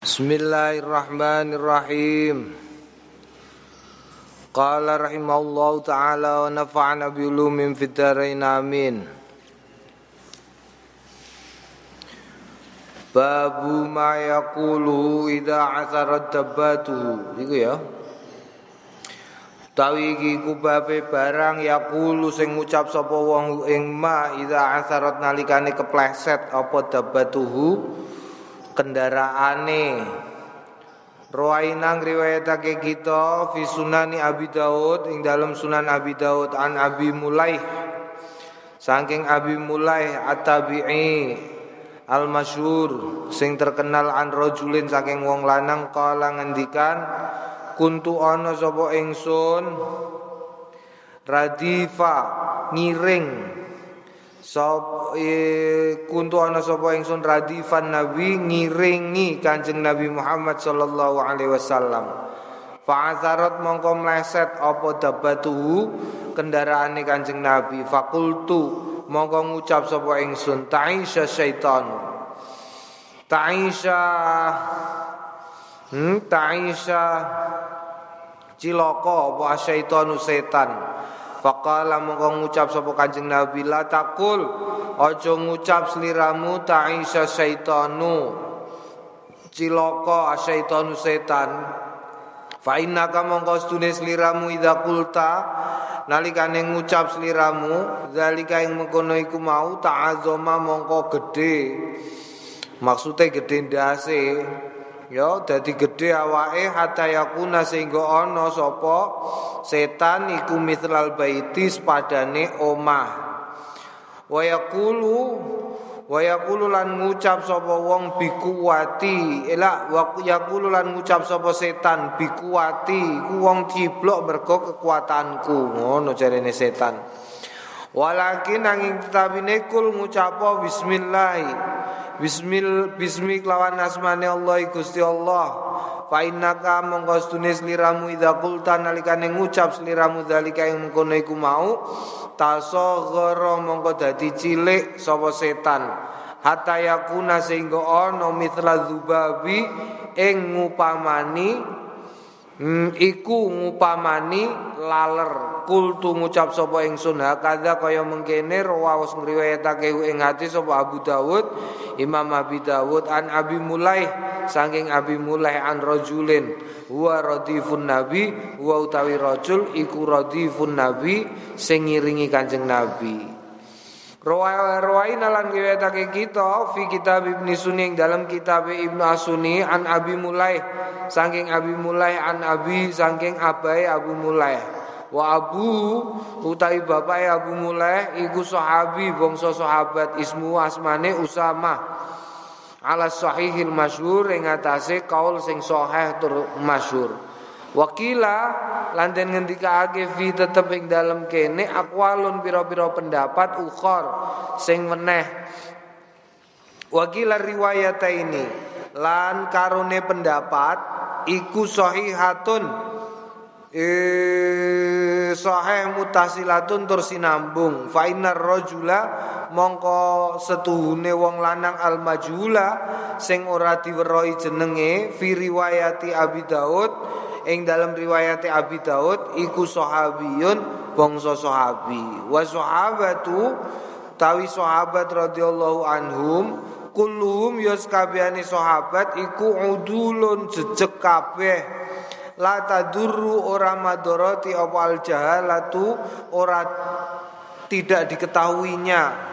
Bismillahirrahmanirrahim. Qala rahimahullahu taala wa nafa'ana bi ulumin fid dharain amin. Babu ma yaqulu idza atharat dabbatuhu. Iku ya. Tawi iki ku barang yaqulu sing ngucap sapa wong ing ma idza atharat nalikane kepleset apa dabbatuhu kendaraane. Ruwainang riwayatake kita fi sunani Abi Daud ing dalam sunan Abi Daud an Abi Mulai saking Abi Mulai at-tabi'i al masyhur sing terkenal an rajulin saking wong lanang kala ngendikan kuntu ana sapa ingsun? Radifa ngiring Sop e, kuntu ana sapa ingsun radifan nabi ngiringi Kanjeng Nabi Muhammad sallallahu alaihi wasallam. Fa'atharat mongko mleset apa dabatuhu kendaraane Kanjeng Nabi. Fakultu mongko ngucap sapa ingsun ta'isha syaitan. Ta'isha hmm, ta'isha cilaka apa syaitanu setan. Faqala mongko ngucap sapa Kanjeng Nabi la takul aja ngucap sliramu ta'isa syaitanu. Cilaka syaitanu setan. Fa innaka mongko stune sliramu idza qulta nalikane ngucap sliramu zalika ing mengkono iku mau ta'azzama mongko gedhe. Maksude gedhe ndase ya dadi gedhe awake hatta yakuna sehingga ana sapa setan iku mithlal baiti padane omah. Wa yaqulu wa yaqulu lan ngucap sapa wong bikuwati. Ela wa yaqulu lan ngucap sapa setan bikuwati ku wong ciblok mergo kekuatanku. Ngono jarene setan. Walakin nanging tetapine kul ngucap bismillah Bismil bismi kelawan asmane Allah Gusti Allah. Fa innaka mongko stune sliramu idza qulta nalikane ngucap sliramu zalika ing mengkono iku mau tasaghara mongko dadi cilik sapa setan. Hatta yakuna sehingga ana mithla dzubabi ing ngupamani hmm, iku ngupamani laler. Kultu ngucap sapa ingsun hakadha kaya mengkene rawas ngriwayatake ing hati sapa Abu Dawud Imam Abi Dawud an Abi Mulai saking Abi Mulai an rajulin huwa radifun nabi huwa utawi rajul iku radifun nabi sing ngiringi Kanjeng Nabi Rawaina lan riwayatake kita fi kitab Ibnu Sunni dalam kitab Ibnu Asuni an Abi Mulai saking Abi Mulai an Abi saking Abai Abu Mulai wa abu utai bapak Abu Muleh iku sahabi bangsa sahabat ismu asmane Usama. Ala sahihil masyhur ing atase kaul sing sahih tur masyhur. Wakila lan den ngendikake fi tetep ing dalem kene akwalun pira-pira pendapat ukhor sing meneh. Wakila riwayat ini lan karone pendapat iku sahihatun. Eh sahih mutasilatun tur sinambung. Fa innar rajula mongko setuhune wong lanang al majula sing ora diwerohi jenenge fi riwayati Abi Daud ing dalam riwayati Abi Daud iku sahabiyun bangsa sahabi. Wa sahabatu tawi sahabat radhiyallahu anhum kulluhum yus kabehane sahabat iku udulun jejeg kabeh. La tadurru ora madoroti apa al jahalatu ora tidak diketahuinya.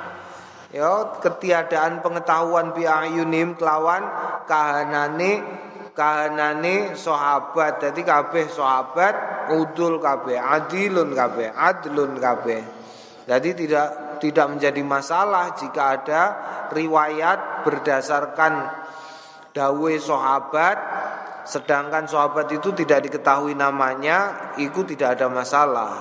Ya ketiadaan pengetahuan bi ayunim kelawan kahanane kahanane sahabat dadi kabeh sahabat udul kabeh adilun kabeh adlun kabeh jadi tidak tidak menjadi masalah jika ada riwayat berdasarkan dawe sahabat Sedangkan sahabat itu tidak diketahui namanya, itu tidak ada masalah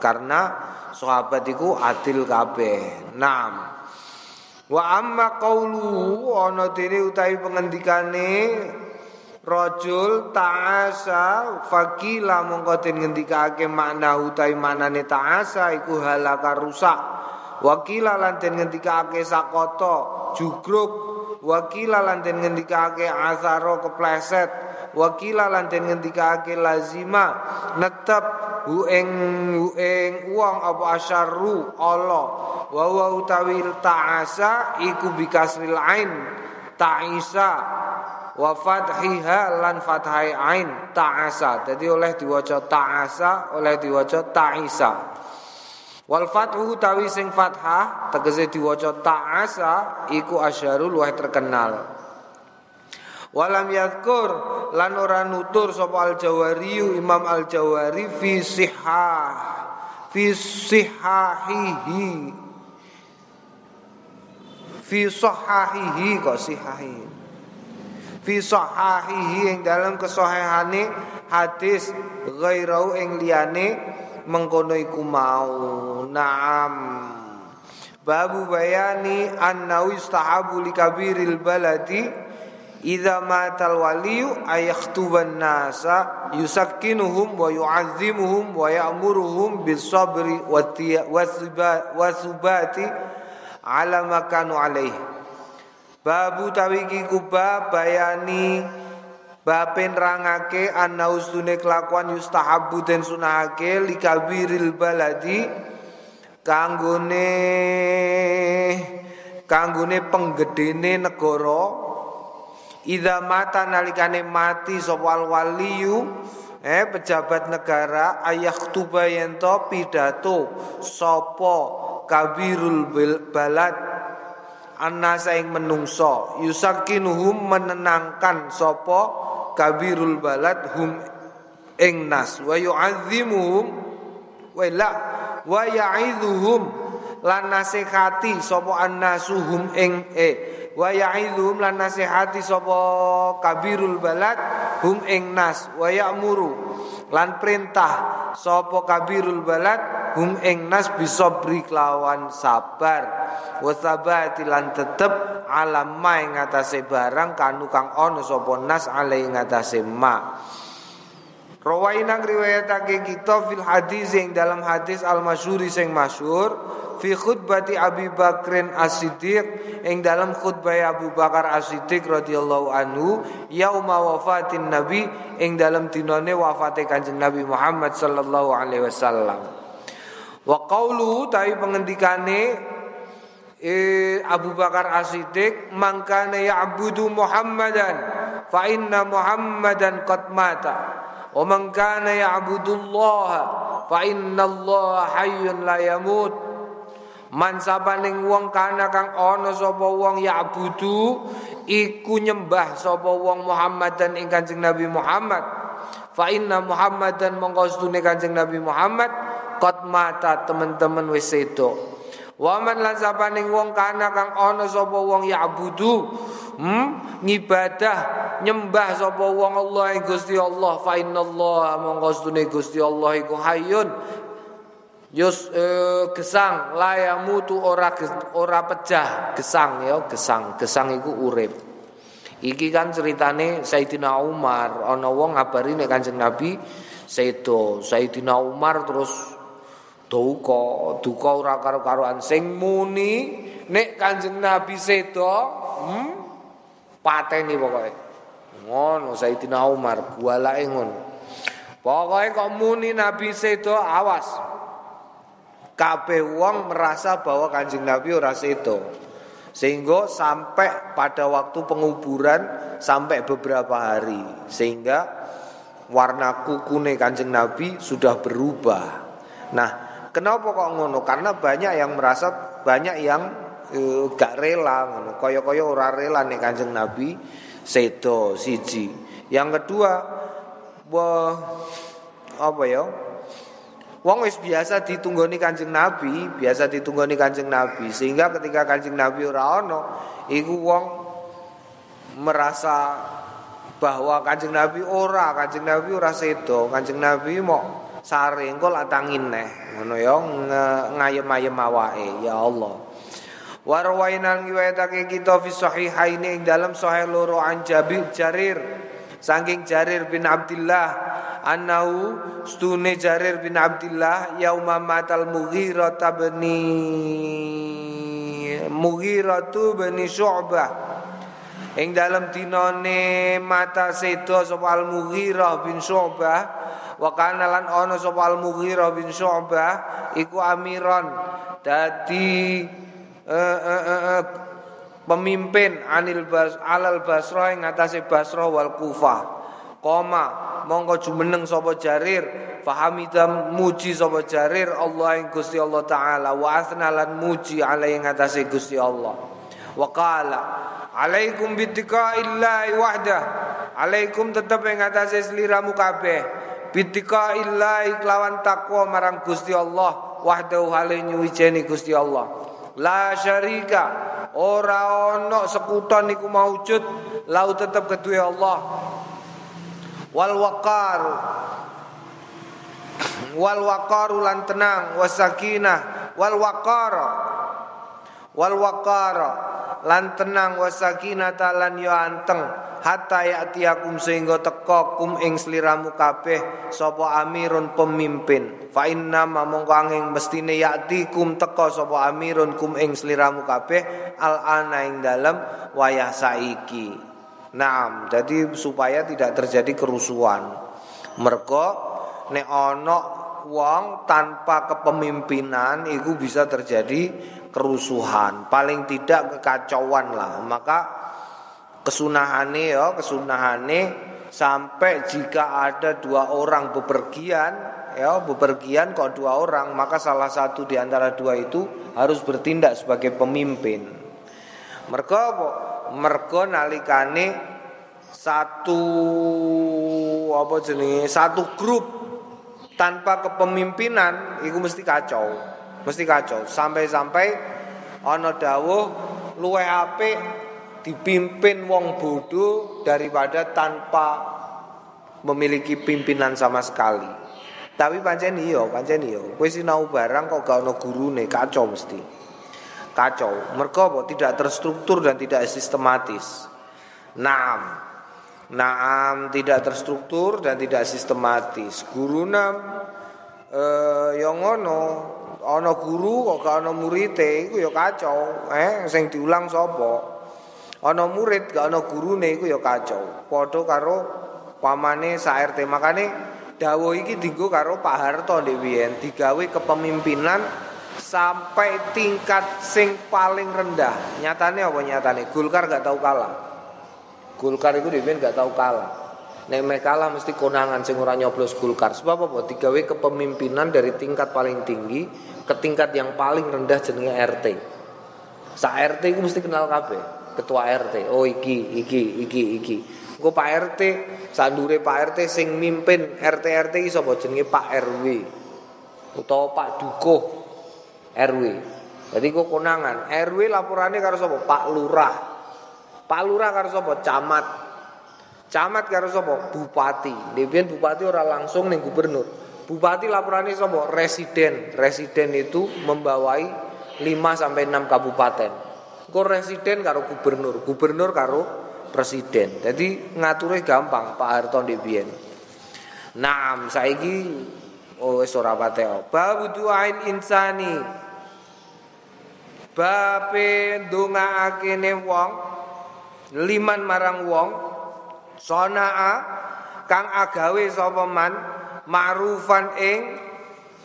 karena sahabat itu adil kabeh. Naam. Wa amma qaulu ana dene utawi pengendikane rajul ta'asa fakila mongko den ngendikake makna utawi manane ta'asa iku halaka rusak. Wakila lan den ngendikake sakoto jugruk wakila lan den ngendikake asaro kepleset. Wakila lan den ngendikake lazima netep. Hu ing wong apa asyarru Allah. Wa wa utawi ta'asa iku bikasril ain ta'isa wa fathiha lan fathai ain ta'asa. Jadi oleh diwaca ta'asa oleh diwaca ta'isa. Wal fathu tawi sing fathah tegese diwaca ta'asa iku asyarul luwih terkenal. Walam yadkur lan ora nutur sapa al Jawari Imam al Jawari fi sihah fi sihahihi. Fi sahahihi kok sihahi fi sahahihi ing dalam kesahihane hadis ghairau ing liyane mengkono iku mau. Naam. Babu bayani anna istahabu likabiril baladi idza matal waliyu ayakhtuban nasa yusakkinuhum wa yu'azzimuhum wa ya'muruhum bis sabri wa subati ala makanu alaihi babu tawiki kubah bayani Bapen rangake anna usune kelakuan yustahabu den sunahake likabiril baladi kanggone kanggone penggedene negara. Ida mata nalikane mati sapa waliyu eh pejabat negara ayah tuba yento pidato sapa kabirul balad annasa ing menungso yusakinuhum menenangkan sapa kabirul balad hum ing nas. Wa yu'azzimuhum wa la wa ya'idhuhum lan nasihati sapa annasuhum ing e. Wa ya'idhuhum lan nasihati sapa kabirul balad hum ing nas. Wa ya'muru lan perintah sapa kabirul balad hum ing nas bisabri kelawan sabar. Wa sabati lan tetep alam ma ing barang kanu kang ana sapa nas ale ing ma Rawaina riwayatake kita fil hadis yang dalam hadis al masyhuri sing masyhur fi khutbati Abi Bakrin As-Siddiq yang dalam khutbah Abu Bakar As-Siddiq radhiyallahu anhu yauma wafatin Nabi yang dalam dinane wafate Kanjeng Nabi Muhammad sallallahu alaihi wasallam. Wa qaulu tai pengendikane eh, Abu Bakar As-Siddiq mangkana ya'budu Muhammadan fa inna Muhammadan qad mata wa man kana ya'budullah fa inna Allah hayyun la yamut man sabaning wong kana kang ana sapa wong ya'budu iku nyembah sapa wong Muhammadan ing Kanjeng Nabi Muhammad. Fa inna Muhammadan mongko Kanjeng Nabi Muhammad qad mata teman-teman wis sedo. Waman lan sapaning wong kana kang ana sapa wong ya'budu hmm? Ngibadah nyembah sapa wong Allah ing Gusti Allah. Fa innallaha monggo stune Gusti Allah iku hayyun. Yus e, gesang layamutu ora ora pecah. Gesang ya gesang. Gesang iku urip. Iki kan ceritane Sayyidina Umar. Ana wong ngabari nek Kanjeng Nabi sedo Sayyidina Umar terus duka duka ora karo-karoan. Sing muni nek Kanjeng Nabi sedo hmm pateni pokoke. Ngono Sayyidina Umar bualake ngono. Pokoke kok muni Nabi sedo awas. Kabeh wong merasa bahwa Kanjeng Nabi ora sedo. Sehingga sampai pada waktu penguburan sampai beberapa hari. Sehingga warna kukune Kanjeng Nabi sudah berubah. Nah Kenapa kok ngono? Karena banyak yang merasa banyak yang gak rela ngono. Kaya-kaya ora rela nih Kanjeng Nabi sedo siji. Yang kedua, wah, apa ya? Wong wis biasa ditunggoni Kanjeng Nabi, biasa ditunggoni Kanjeng Nabi sehingga ketika Kanjeng Nabi ora ono, iku wong merasa bahwa Kanjeng Nabi ora, Kanjeng Nabi ora sedo, Kanjeng Nabi mau sare engko lak tangin neh ngono ya ngayem-ayem awake ya Allah Warwainal ngiwayatake kita fi sahihaini ing dalam sahih loro an Jabir Jarir. Saking Jarir bin Abdullah annahu stune Jarir bin Abdullah yauma matal Mughirah bani Mughirah bani Syu'bah. Ing dalam dinane mata sedo sapa Al-Mughirah bin Syu'bah wa kana lan ana sapa Al-Mughirah bin Syu'bah iku amiran dadi uh, uh, uh, pemimpin anil bas alal Basra ing atase Basra wal Kufah koma mongko jumeneng sapa Jarir. Fahamida muji sapa Jarir Allah ing Gusti Allah taala. Wa asna lan muji alai ing atase Gusti Allah. Wa qala Alaikum bitika illahi wahdah. Alaikum yang atas seliramu kabeh. Bitika illahi kelawan takwa marang Gusti Allah. Wahdahu halih nyuwijeni Gusti Allah La syarika. Ora ono sekuton iku maujud. Lau tetap kedua Allah. Wal waqar Wal waqaru lan tenang. Wasakinah Wal waqar Wal waqar lan tenang wasakinata lan yo anteng. Hatta ya'tiyakum sehingga teka kum ing sliramu kabeh sapa amirun pemimpin. Fa inna mongko angin mestine ya'tikum teka sapa amirun kum ing sliramu kabeh al ana ing dalem wayah saiki. Naam, jadi supaya tidak terjadi kerusuhan. Mergo nek ana wong tanpa kepemimpinan itu bisa terjadi kerusuhan, paling tidak kekacauan lah. Maka kesunahane ya, kesunahane sampai jika ada dua orang bepergian, ya bepergian kok dua orang, maka salah satu di antara dua itu harus bertindak sebagai pemimpin. Mereka? Mereka nalikane satu apa jenis satu grup tanpa kepemimpinan itu mesti kacau mesti kacau sampai-sampai ana dawuh luwih apik dipimpin wong bodoh daripada tanpa memiliki pimpinan sama sekali. Tapi pancen iya, pancen iya. Kowe sinau barang kok gak ono gurune, kacau mesti. Kacau. Mergo apa? Tidak terstruktur dan tidak sistematis. Naam. Naam tidak terstruktur dan tidak sistematis. Guru nam eh yang ngono. Ana guru kok gak ana murite iku ya kacau. Eh sing diulang sapa? Ana murid gak ana gurune iku ya kacau. Padha karo pamane sak RT makane dawuh iki karo Pak Harto wiyen digawe kepemimpinan sampai tingkat sing paling rendah. Nyatane apa nyatane? Golkar gak tahu kalah Golkar itu dhewe gak tahu kalah Nek kalah mesti konangan sing ora nyoblos Golkar. Sebab apa? Digawe kepemimpinan dari tingkat paling tinggi ke tingkat yang paling rendah jenenge RT. Sa RT ku mesti kenal kabeh, ketua RT. Oh iki, iki, iki, iki. Engko Pak RT, sandure Pak RT sing mimpin RT RT iki sapa jenenge Pak RW. Utawa Pak Dukuh RW. Jadi kok konangan, RW laporannya karo sapa? Pak Lurah. Pak Lurah karo sapa? Camat. Camat karo sapa? Bupati. Dewen bupati ora langsung ning gubernur. Bupati laporannya sama residen. Residen itu membawai 5 sampai 6 kabupaten. Kok residen karo gubernur, gubernur karo presiden. Jadi ngaturnya gampang Pak Harto biyen. Naam, saiki oh wis ora pateo. Du'ain insani. Bape ndongaakene wong liman marang wong sonaa kang agawe sapa man ma'rufan ing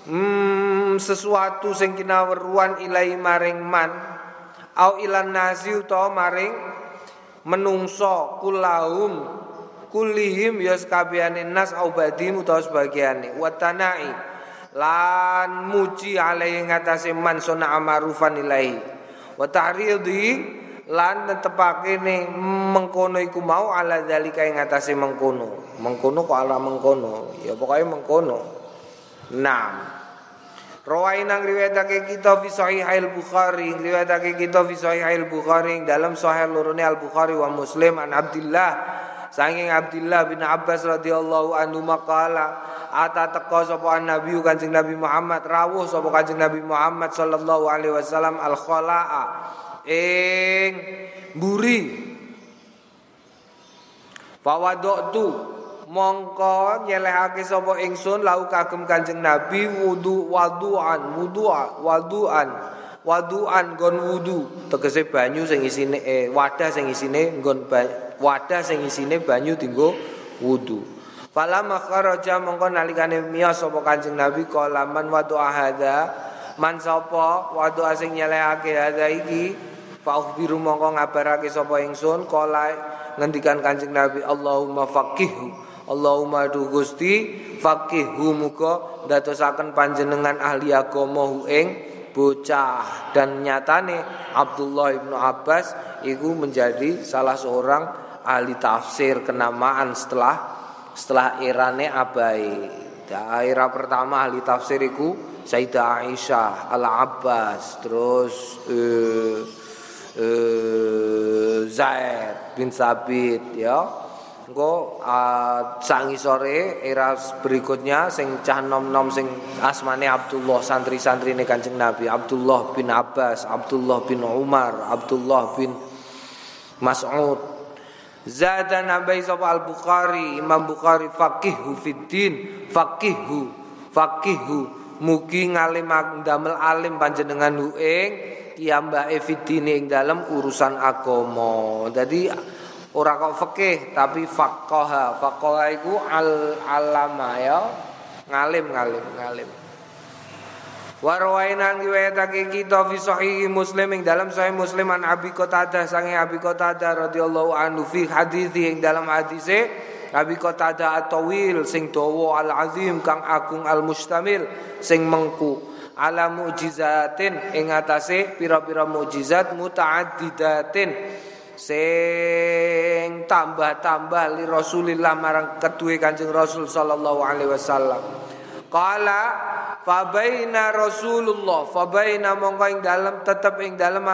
hmm, sesuatu sing kinaweruan ilai maring man. Au ilan utawa maring menungso kulahum kulihim ya sakabehane nas au badim utawa sebagiane. Watanai lan muji alai ngatasé man sona amarufan ilai wa ta'ridi lan tetepake ning mengkono iku mau ala zalika ing atase mengkono. Mengkono kok ala mengkono? Ya pokoknya mengkono. Nah Rawain nang riwayatake kita fi sahih al Bukhari riwayatake kita fi sahih al Bukhari dalam sahih lorone al Bukhari wa Muslim an Abdullah Sanging Abdullah bin Abbas radhiyallahu anhu maqala ata teka sapa nabi Kanjeng Nabi Muhammad? Rawuh sapa Kanjeng Nabi Muhammad sallallahu alaihi wasallam al khalaa ing mburi. Fawadoktu mongko nyelehake sapa ingsun lau kagem Kanjeng Nabi wudu waduan wudua waduan waduan nggon wudu. Tegese banyu sing isine eh, wadah sing isine nggon wadah sing isine banyu dinggo wudu. Fala makharaja mongko nalikane miyos sapa Kanjeng Nabi kala man wadu ahada man sapa wadu asing nyelehake hadza iki fa ukhbiru mongko ngabarake sapa ingsun kala ngendikan Kanjeng Nabi Allahumma faqihhu Allahumma du Gusti faqihhu muga ndadosaken panjenengan ahli agama ing bocah. Dan nyatane Abdullah ibnu Abbas itu menjadi salah seorang ahli tafsir kenamaan setelah setelah erane abai. Daerah pertama ahli tafsir itu Sayyidah Aisyah Al Abbas terus uh, uh, Zaid bin Sabit ya Engko uh, sangi sore era berikutnya sing cah nom-nom sing asmane Abdullah santri-santri ini Kanjeng Nabi Abdullah bin Abbas, Abdullah bin Umar, Abdullah bin Mas'ud. Zada nabai sapa Al-Bukhari, Imam Bukhari faqihu fiddin, faqihu, faqihu mugi ngalim damel alim panjenengan ing kiambake fiddin ing dalam urusan agama. Jadi ora kok fikih tapi faqaha. Faqaha iku al alama ya. Ngalim ngalim ngalim. Warwainan riwayatake kita fi sahih Muslim ing dalam sahih Muslim an Abi Qatadah sange Abi Qatadah radhiyallahu anhu fi hadis ing dalam hadise Abi Qatadah atawil sing dawa al azim kang agung al mustamil sing mengku ala mujizatin ing atase pira-pira mukjizat mutaaddidatin sing tambah-tambah li Rasulillah marang kedue Kanjeng Rasul sallallahu alaihi wasallam. Qala fa baina Rasulullah fa baina mongko ing dalem tetep ing dalem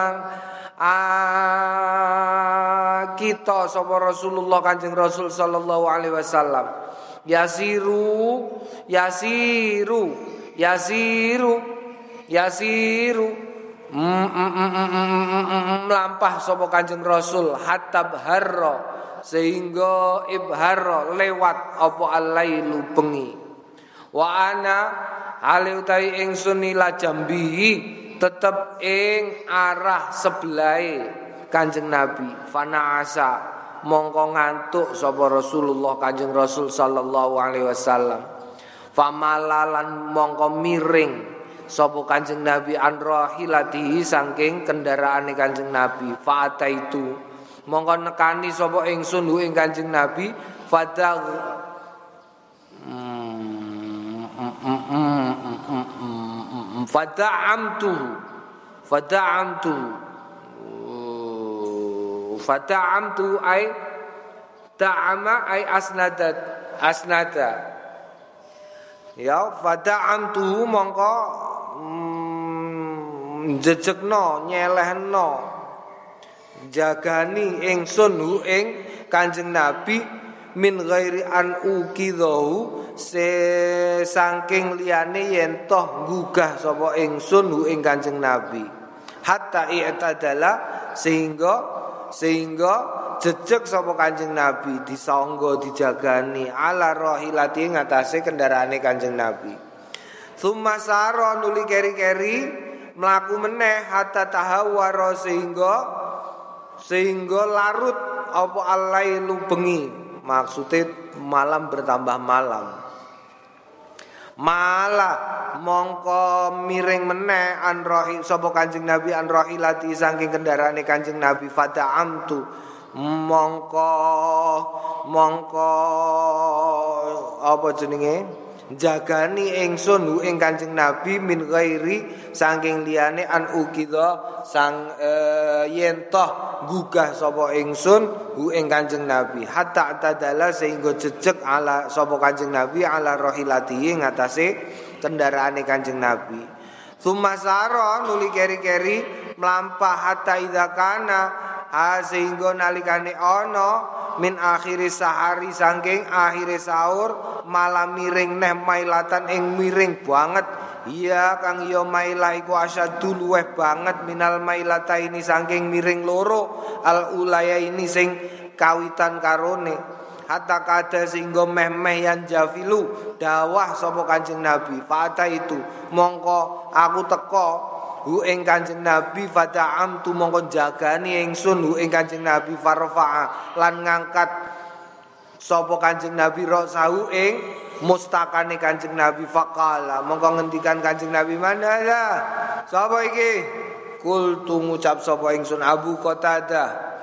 kita sapa Rasulullah Kanjeng Rasul sallallahu alaihi wasallam. Yasiru yasiru yasiru yasiru. Melampah sapa Kanjeng Rasul. Hatta harra. Sehingga ibharra lewat apa alailu bengi. Wa ana ale utawi ingsun ila jambihi tetep ing arah sebelahe Kanjeng Nabi. Fanaasa. Mongko ngantuk sapa Rasulullah Kanjeng Rasul sallallahu alaihi wasallam. Famalalan mongko miring sapa Kanjeng Nabi an rahilatihi saking kendaraane Kanjeng Nabi. Fa'ata itu mongko nekani sapa ingsun ing Kanjeng Nabi. Fadagh fada'amtu fada'amtu fada'amtu ay ta'ama ay asnadat asnada. Ya fada'amtu mongko Hmm, jejekno nyelehno jagani ingsun hu ing Kanjeng Nabi min ghairi an ukidhu se saking liyane yen toh gugah sapa ingsun hu ing Kanjeng Nabi. Hatta i'tadala sehingga sehingga jejeg sapa Kanjeng Nabi disangga dijagani ala rahilati ngatasé kendaraane Kanjeng Nabi. Summa saro nuli keri-keri melaku meneh hatta tahawara sehingga sehingga larut apa alailu bengi. Maksudnya malam bertambah malam. Malah mongko miring meneh an rohi sapa kanjeng nabi an rohilati saking kendaraane kanjeng nabi fata amtu. Mongko mongko apa jenenge jagani ingsun hu ing Kanjeng Nabi min ghairi saking liyane an ukidha sang e, yen toh gugah sapa ingsun hu ing Kanjeng Nabi. Hatta tadala sehingga jejeg ala sapa Kanjeng Nabi ala rohilatihi ngatasé kendaraane Kanjeng Nabi. Sumasara nuli keri-keri melampah hatta idza kana ha sehingga nalikane ana min akhiri sahari saking akhiri sahur malam miring neh mailatan ing miring banget. Iya kang yo maila iku asyadu luweh banget minal mailata ini saking miring loro al ulaya ini sing kawitan karone. Hatta kada singgo meh-meh yang jafilu dawah sapa kanjeng nabi fata itu mongko aku teko hu ing Kanjeng Nabi fata'am tu mongko jagani ingsun. Hu ing Kanjeng Nabi farfa'a lan ngangkat sapa Kanjeng Nabi sahu ing mustakane Kanjeng Nabi. Faqala mongko ngendikan Kanjeng Nabi mana? Lah sapa iki? Kul tu ngucap sapa ingsun Abu Qatadah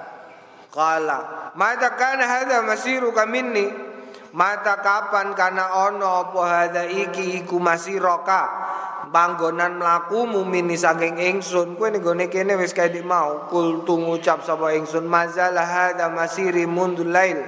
Kala Mata kana hadha masiru kaminni Mata kapan kana ono apa hadha iki iku masiroka panggonan mlaku mumini saking ingsun. Kowe ning gone kene wis kae mau. Kul tu ngucap sapa ingsun mazalah hada masiri mundul lail.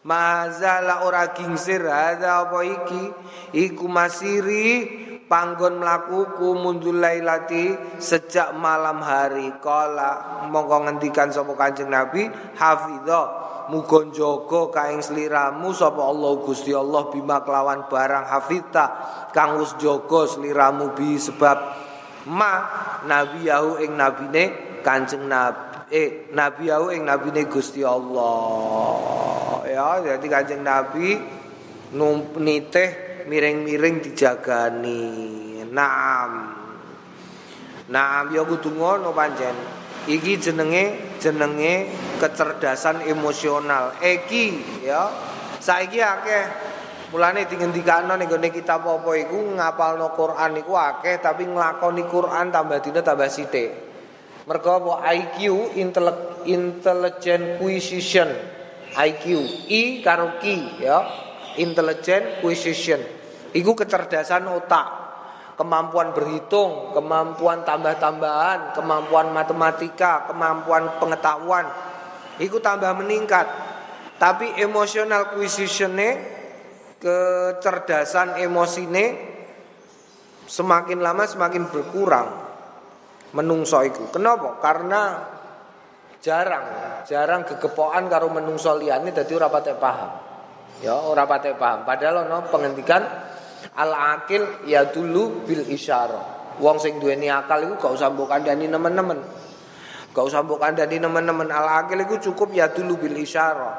Mazala ora kingsir hada apa iki? Iku masiri panggon mlakuku mundul lailati sejak malam hari. Kala mongko ngendikan sapa kanjeng nabi hafizah muga jaga kaing sliramu sapa Allah Gusti Allah bima kelawan barang hafita kang wis jaga sliramu bi sebab ma nabi ing nabine kanjeng nabi eh nabi ing nabine Gusti Allah. Ya jadi kanjeng nabi niteh miring-miring dijagani. Naam. Naam ya kudu ngono pancen. Iki jenenge jenenge kecerdasan emosional. Eki ya. Saiki akeh mulane dingendikano ning gone kitab apa iku ngapalno Quran iku akeh tapi nglakoni Quran tambah dina tambah sithik. Mergo apa IQ intelligent acquisition. IQ I karo Q ya. Intelligent acquisition. Iku kecerdasan otak kemampuan berhitung, kemampuan tambah-tambahan, kemampuan matematika, kemampuan pengetahuan itu tambah meningkat. Tapi emotional acquisition-nya kecerdasan emosine semakin lama semakin berkurang menungso iku. Kenapa? Karena jarang, jarang kegepokan karo menungso liyane dadi ora paham. Ya, ora paham. Padahal ono penghentikan Al akil ya dulu bil isyarah. Wong sing duweni akal iku gak usah mbok kandhani nemen-nemen. Gak usah mbok kandhani nemen-nemen. Al akil iku cukup ya dulu bil isyarah.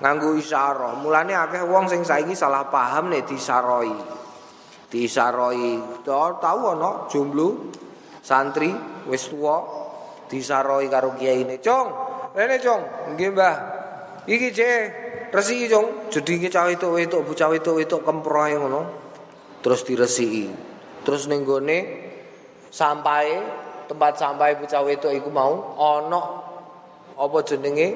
Nganggo isyarah. Mulane akeh wong sing saiki salah paham nek disaroi. Disaroi. Tahu ana jomblo santri wis tuwa disaroi karo kiyaine. Cong, rene cong. Nggih, Mbah. Iki cek resi cong. Jedinge cah itu itu bocah itu itu kemprohe ngono. Terus diresiki. Terus ning gone sampahe tempat sampai bocah wedok iku mau ana apa jenenge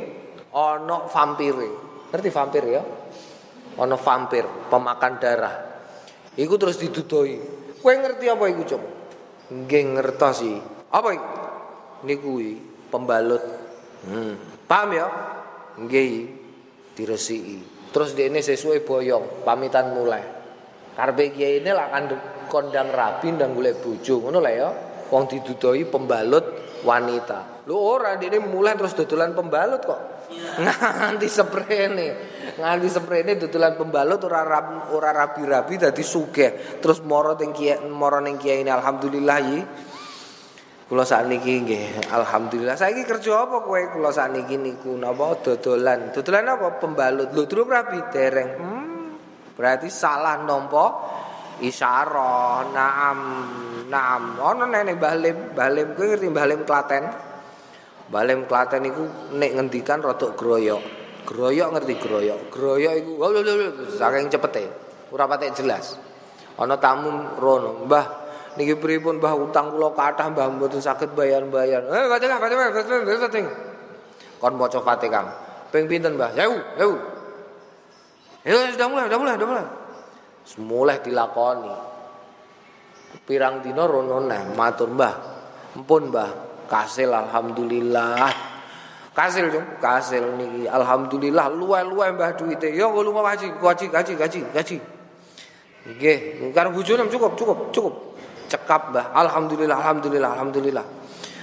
ana vampire. Ngerti vampir ya? Ana vampir, pemakan darah. Iku terus didudoi. Kowe ngerti apa iku, Cuk? Nggih ngertosi. Apa iku? Niku pembalut. Hmm. Paham ya? Nggih diresiki. Terus dia ini sesuai boyong, pamitan mulai. Karpe kiai ini lah kan kondang rapi dan golek bojo ngono lah ya. Wong didudoi pembalut wanita. Lu ora ini mulai terus dodolan pembalut kok. Nganti sprene. Nganti sprene dodolan pembalut ora ora rabi-rabi dadi sugih. Terus moro teng kiai moro ning kiai ini alhamdulillah yi. Kula sakniki nggih alhamdulillah. Saiki kerja apa kowe kula sakniki niku napa dodolan. Dodolan apa pembalut. Lho durung rabi dereng. Hmm. Berarti salah nompo isyarah. Naam, naam. Ono nenek Balim, Balim kuwi ngerti Balim Klaten. Balim Klaten iku nek ngendikan rada groyok. Groyok ngerti groyok. Groyok iku saking cepete. Ora patek jelas. Ana tamu rono, "Mbah, niki pripun Mbah utang kula kathah Mbah mboten saged bayar-bayar." Eh, Fatihah, Fatihah, Fatihah. Kon maca Fatihah. Ping pinten Mbah? 1000, 1000. Ya sudah mulai, sudah mulai, sudah mulai. Semulai dilakoni. Pirang dino rono neh matur Mbah. Empun Mbah, kasil alhamdulillah. Kasil cung, kasil niki alhamdulillah luwe-luwe Mbah duwite. Yo ya, lunga haji, haji, haji, haji, haji. Nggih, karo bojone cukup, cukup, cukup. Cekap Mbah. Alhamdulillah, alhamdulillah, alhamdulillah.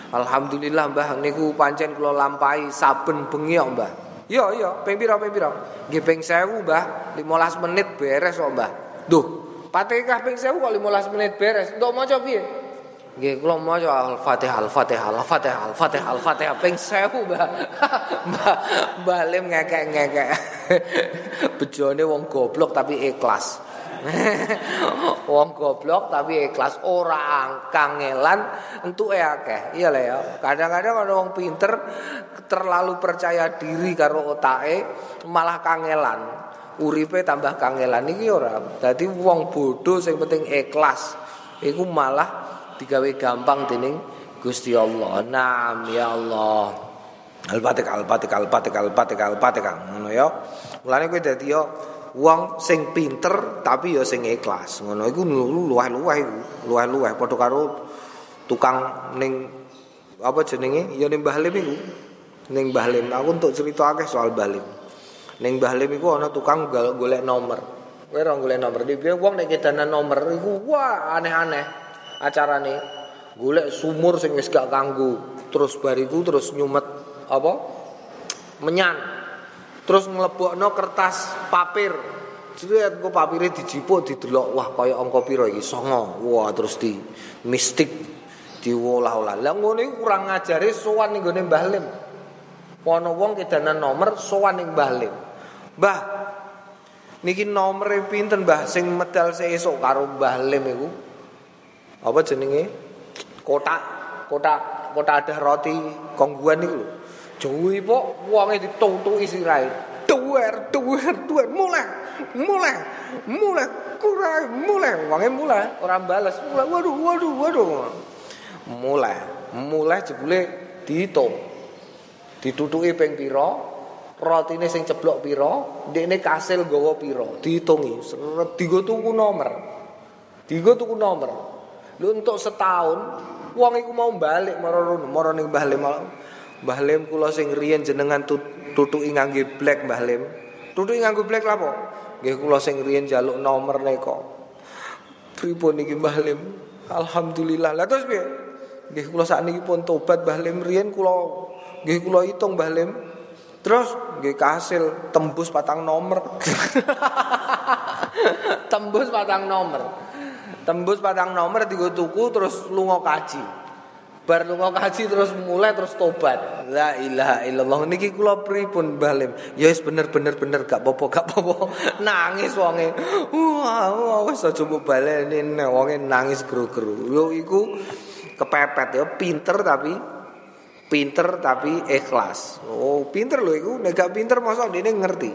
Alhamdulillah Mbah niku pancen kula lampahi saben bengi Mbah. Iya iya, ping pira ping pira? Nggih ping 1000, Mbah. 15 menit beres kok, Mbah. Duh, Fatihah ping 1000 kok 15 menit beres. Ndok maca piye? Nggih, kula maca Al-Fatihah, Al-Fatihah, Al-Fatihah, Al-Fatihah, Al-Fatihah ping 1000, Mbah. Mbah, Mbah Lim ngekek-ngekek. Bejone wong goblok tapi ikhlas. wong goblok tapi ikhlas ora kangelan entuke akeh. Iya lah ya. Kadang-kadang ana wong pinter terlalu percaya diri karo otake malah kangelan. Uripe tambah kangelan iki ora. Dadi wong bodoh sing penting ikhlas iku malah digawe gampang dening Gusti Allah. Nam ya Allah. Al-Fatihah, Al-Fatihah, Al-Fatihah, Al-Fatihah, Al-Fatihah, kowe dadi yo wong sing pinter tapi ya sing ikhlas. Ngono iku luweh-luweh. Luweh-luweh padha karo tukang ning apa jenenge? Ya ning Mbah Lim iku. Ning Mbah Lim. Aku untuk cerita akeh soal Mbah Lim. Ning Mbah Lim iku ana tukang golek nomor. Kowe ora golek nomor. Dhewe wong nek kedanan nomor iku wah aneh-aneh acarane. Golek sumur sing wis gak kanggo. Terus bariku terus nyumet apa menyan terus nglebokno kertas papir. Jadi kok papire dijipuk didelok. Wah kaya angka pira iki? Songo. Wah terus di mistik diolah-olah. Lah ngono iku kurang ngajari sowan ning gone Mbah Lim. Ana wong kedanan nomor sowan ning Mbah Lim. Mbah niki nomere pinten Mbah sing medal sesuk karo Mbah Lim iku? Apa jenenge? Kotak kotak kotak ada roti kongguan niku Jowi po wonge ditutuki sirahe. Duwer, duwer, duwer, mulai, mulai, mulai, kurai, mulai, wonge mulai, ora bales, mulai, waduh, waduh, waduh, mulai, mulai jebule dihitung, ditutuki ping piro, rotine sing ceblok piro, dekne kasil gawa piro, dihitungi, digo tuku nomor, digo tuku nomor, lu untuk setahun, wong iku mau balik, maro ning balik malah, Mbah Lim kula sing riyen jenengan tutuki ngangge black Mbah Lim. Tutuki nganggo black lha? Nggih kula sing riyen njaluk nomor nika. Pripun iki Mbah Lim? Alhamdulillah. Lah terus piye? Nggih kula sakniki pun tobat Mbah Lim riyen kula nggih kula hitung Mbah Lim. Terus nggih kasil tembus patang nomor. tembus patang nomor. Tembus patang nomor digo tuku terus lunga kaji. Bar lunga kaji terus mulai terus tobat. La ilaha illallah. Niki kula pripun balim ya wis bener bener gak apa-apa gak apa-apa. Nangis wonge. Wah wis aja mbok baleni wonge nangis gru-gru. Yo iku kepepet ya pinter tapi pinter tapi ikhlas. Oh pinter lho iku. Nek gak pinter mosok dene ngerti.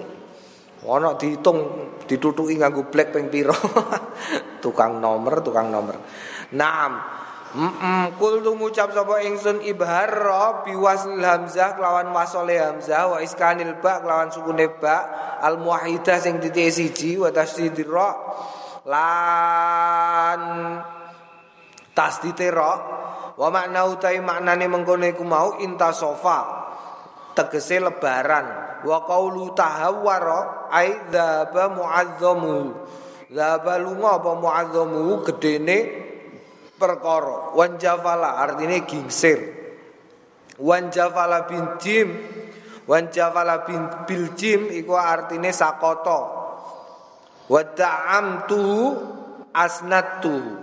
Ana dihitung ditutuki nganggo black ping pira tukang nomor tukang nomor Naam Mm kul tu ngucap sapa ingsun ibhar bi wasl hamzah lawan wasole hamzah wa iskanil ba lawan sukune ba al muahidah sing titik siji wa tasdidir ra. Lan tasdite ra wa makna utai maknane mengkono iku mau intasofa tegese lebaran. Wa qaulu tahawwara ai dzaba muazzamu. Dzaba lunga apa muazzamu? Gedene perkara. Wanjafala artinya gingsir. Wanjafala bin jim. Wanjafala bin bil jim iku artinya sakoto. Wada'amtu asnatu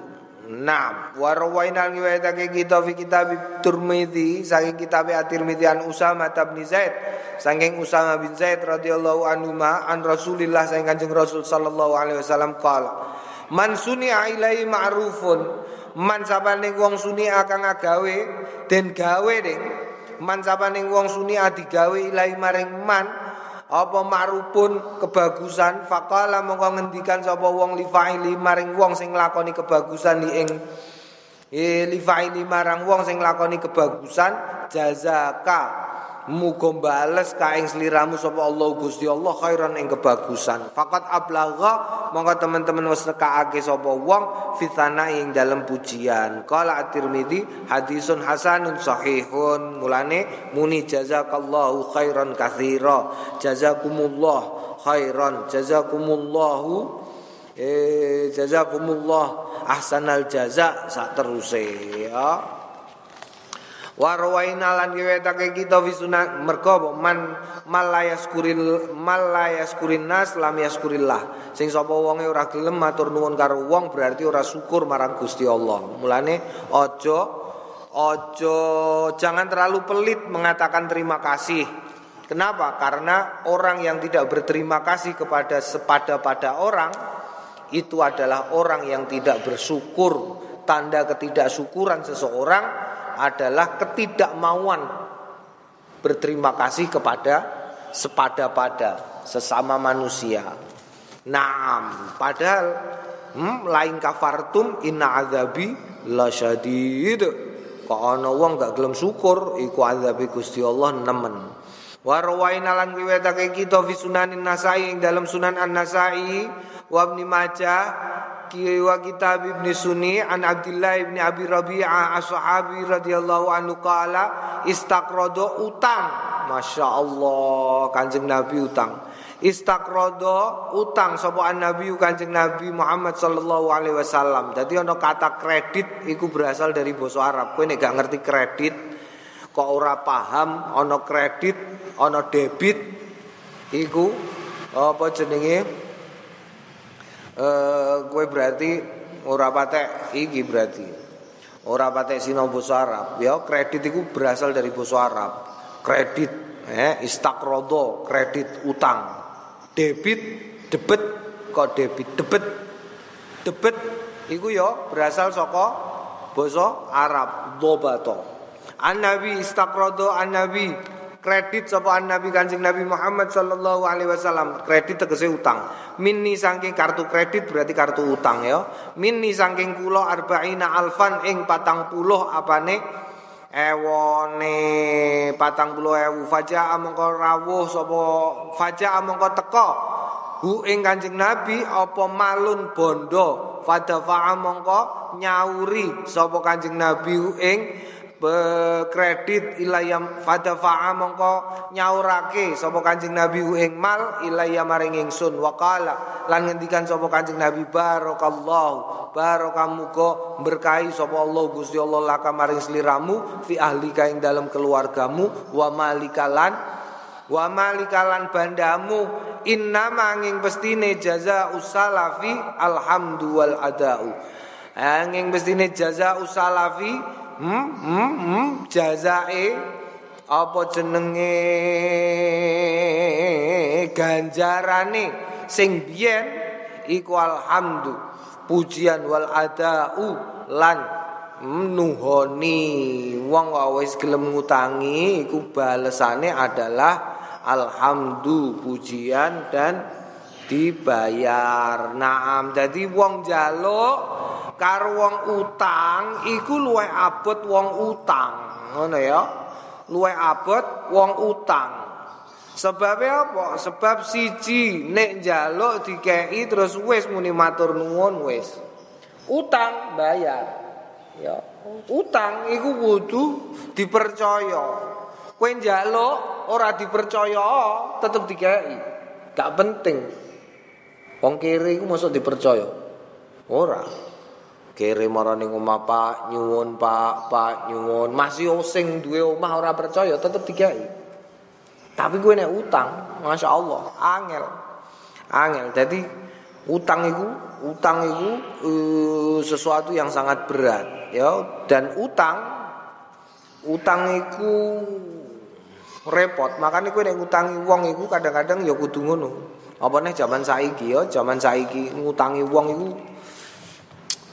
Naam. Wa rawaina riwayatake kita fi kitab Tirmizi saking kitab At-Tirmizi an Usama bin Zaid saking Usama bin Zaid radhiyallahu anhu ma an Rasulillah saking Kanjeng Rasul sallallahu alaihi wasallam qala Man sunia ilai ma'rufun man sapane wong suni akan ngagawe den gawe ding man sapane wong suni digawe ilahi maring man apa marupun kebagusan. Faqala mongko ngendikan sapa wong li fa'ili maring wong sing nglakoni kebagusan li ing e li fa'ili marang wong sing nglakoni kebagusan. Jazaka muga bales kaing sliramu sapa Allah Gusti Allah khairan ing kebagusan. Fakat ablagha monggo teman-teman wis nekake sapa wong fitana ing dalam pujian. Qala at-tirmidzi hadisun hasanun sahihun. Mulane muni jazakallahu khairan katsira. Jazakumullah khairan. Jazakumullahu eh jazakumullah ahsanal jaza sak teruse ya Warwaina lan riwayatake kita fi sunah mergo man malayaskuril malayaskurin nas lam yaskurillah. Sing sapa wonge ora gelem matur nuwun karo wong berarti ora syukur marang Gusti Allah. Mulane aja aja jangan terlalu pelit mengatakan terima kasih. Kenapa? Karena orang yang tidak berterima kasih kepada sepada pada orang itu adalah orang yang tidak bersyukur. Tanda ketidaksyukuran seseorang adalah ketidakmauan berterima kasih kepada sepada-pada sesama manusia. Naam, padahal hmm, lain kafartum inna azabi lasyadid. Kok ana wong gak gelem syukur iku azabi Gusti Allah nemen. Wa rawaina lan riwayatake kita fi sunanin Nasai ing dalam Sunan An-Nasai wa Ibnu Majah wa kitab Ibn Sunni an Abdullah ibn Abi Rabi'ah ashabi radhiyallahu anhu qala istaqrada utang Masya Allah Kanjeng Nabi utang Istakrodo utang sapa Nabi Kanjeng Nabi Muhammad sallallahu alaihi wasallam. Dadi ana kata kredit iku berasal dari bahasa Arab. Kowe nek gak ngerti kredit kok ora paham ana kredit, ana debit iku apa jenenge? Eh berarti ora patek iki berarti. Ora patek sinau bahasa Arab. Ya kredit iku berasal dari bahasa Arab. Kredit eh istakrodo kredit utang debit debet kok debit debet debet iku ya berasal saka basa Arab dobato an nabi istaqrado an nabi kredit sapa nabi kanjeng nabi Muhammad sallallahu alaihi wasallam. Kredit tegese utang. Minni saking kartu kredit berarti kartu utang ya. Minni saking kula arba'ina alfan ing patang puluh apane? Ewone patang puluh ewu. Faja amangka rawuh sapa? Faja amangka teko hu ing kanjeng nabi apa malun bondo? Fadafa amangka nyauri sapa kanjeng nabi ing bekredit ilayam fadafa mongko nyaurake sapa kanjeng nabi ing mal ilayam maring ingsun. Waqala lan ngendikan sapa kanjeng nabi barakallahu barakamuga berkahi sapa Allah Gusti Allah laka maring sliramu fi ahli ing dalam keluargamu wa malikalan wa malikalan bandamu. Inna manging pestine jaza usalafi alhamdu wal adau. Angin pestine jaza usalafi hmm, hmm, hmm, jazae apa jenenge ganjarane? Sing biyen iku alhamdu pujian wal adau lan nuhoni. Wong wis gelem ngutangi iku balesane adalah alhamdu pujian dan dibayar. Naam jadi wong jaluk karo wong utang iku luwe abot wong utang. Ngono ya. Luwe abot wong utang. Sebabnya apa? Sebab siji nek njaluk dikei terus wis muni matur nuwun wis. Utang bayar. Ya. Utang iku kudu dipercaya. Kowe njaluk ora dipercaya tetep dikei gak penting. Wong kiri iku mosok dipercaya. Ora kirim marane omah Pak. Nyuwun Pak. Pak nyuwun. Masih osing duwe omah ora percaya tetep dikai tapi gue nek utang Masya Allah angel. Angel. Jadi utang itu utang itu uh, sesuatu yang sangat berat ya. Dan utang utang itu repot. Makanya gue nek ngutangi uang itu kadang-kadang ya kudu ngono. Apa nih zaman saiki ya? Zaman saiki ngutangi uang itu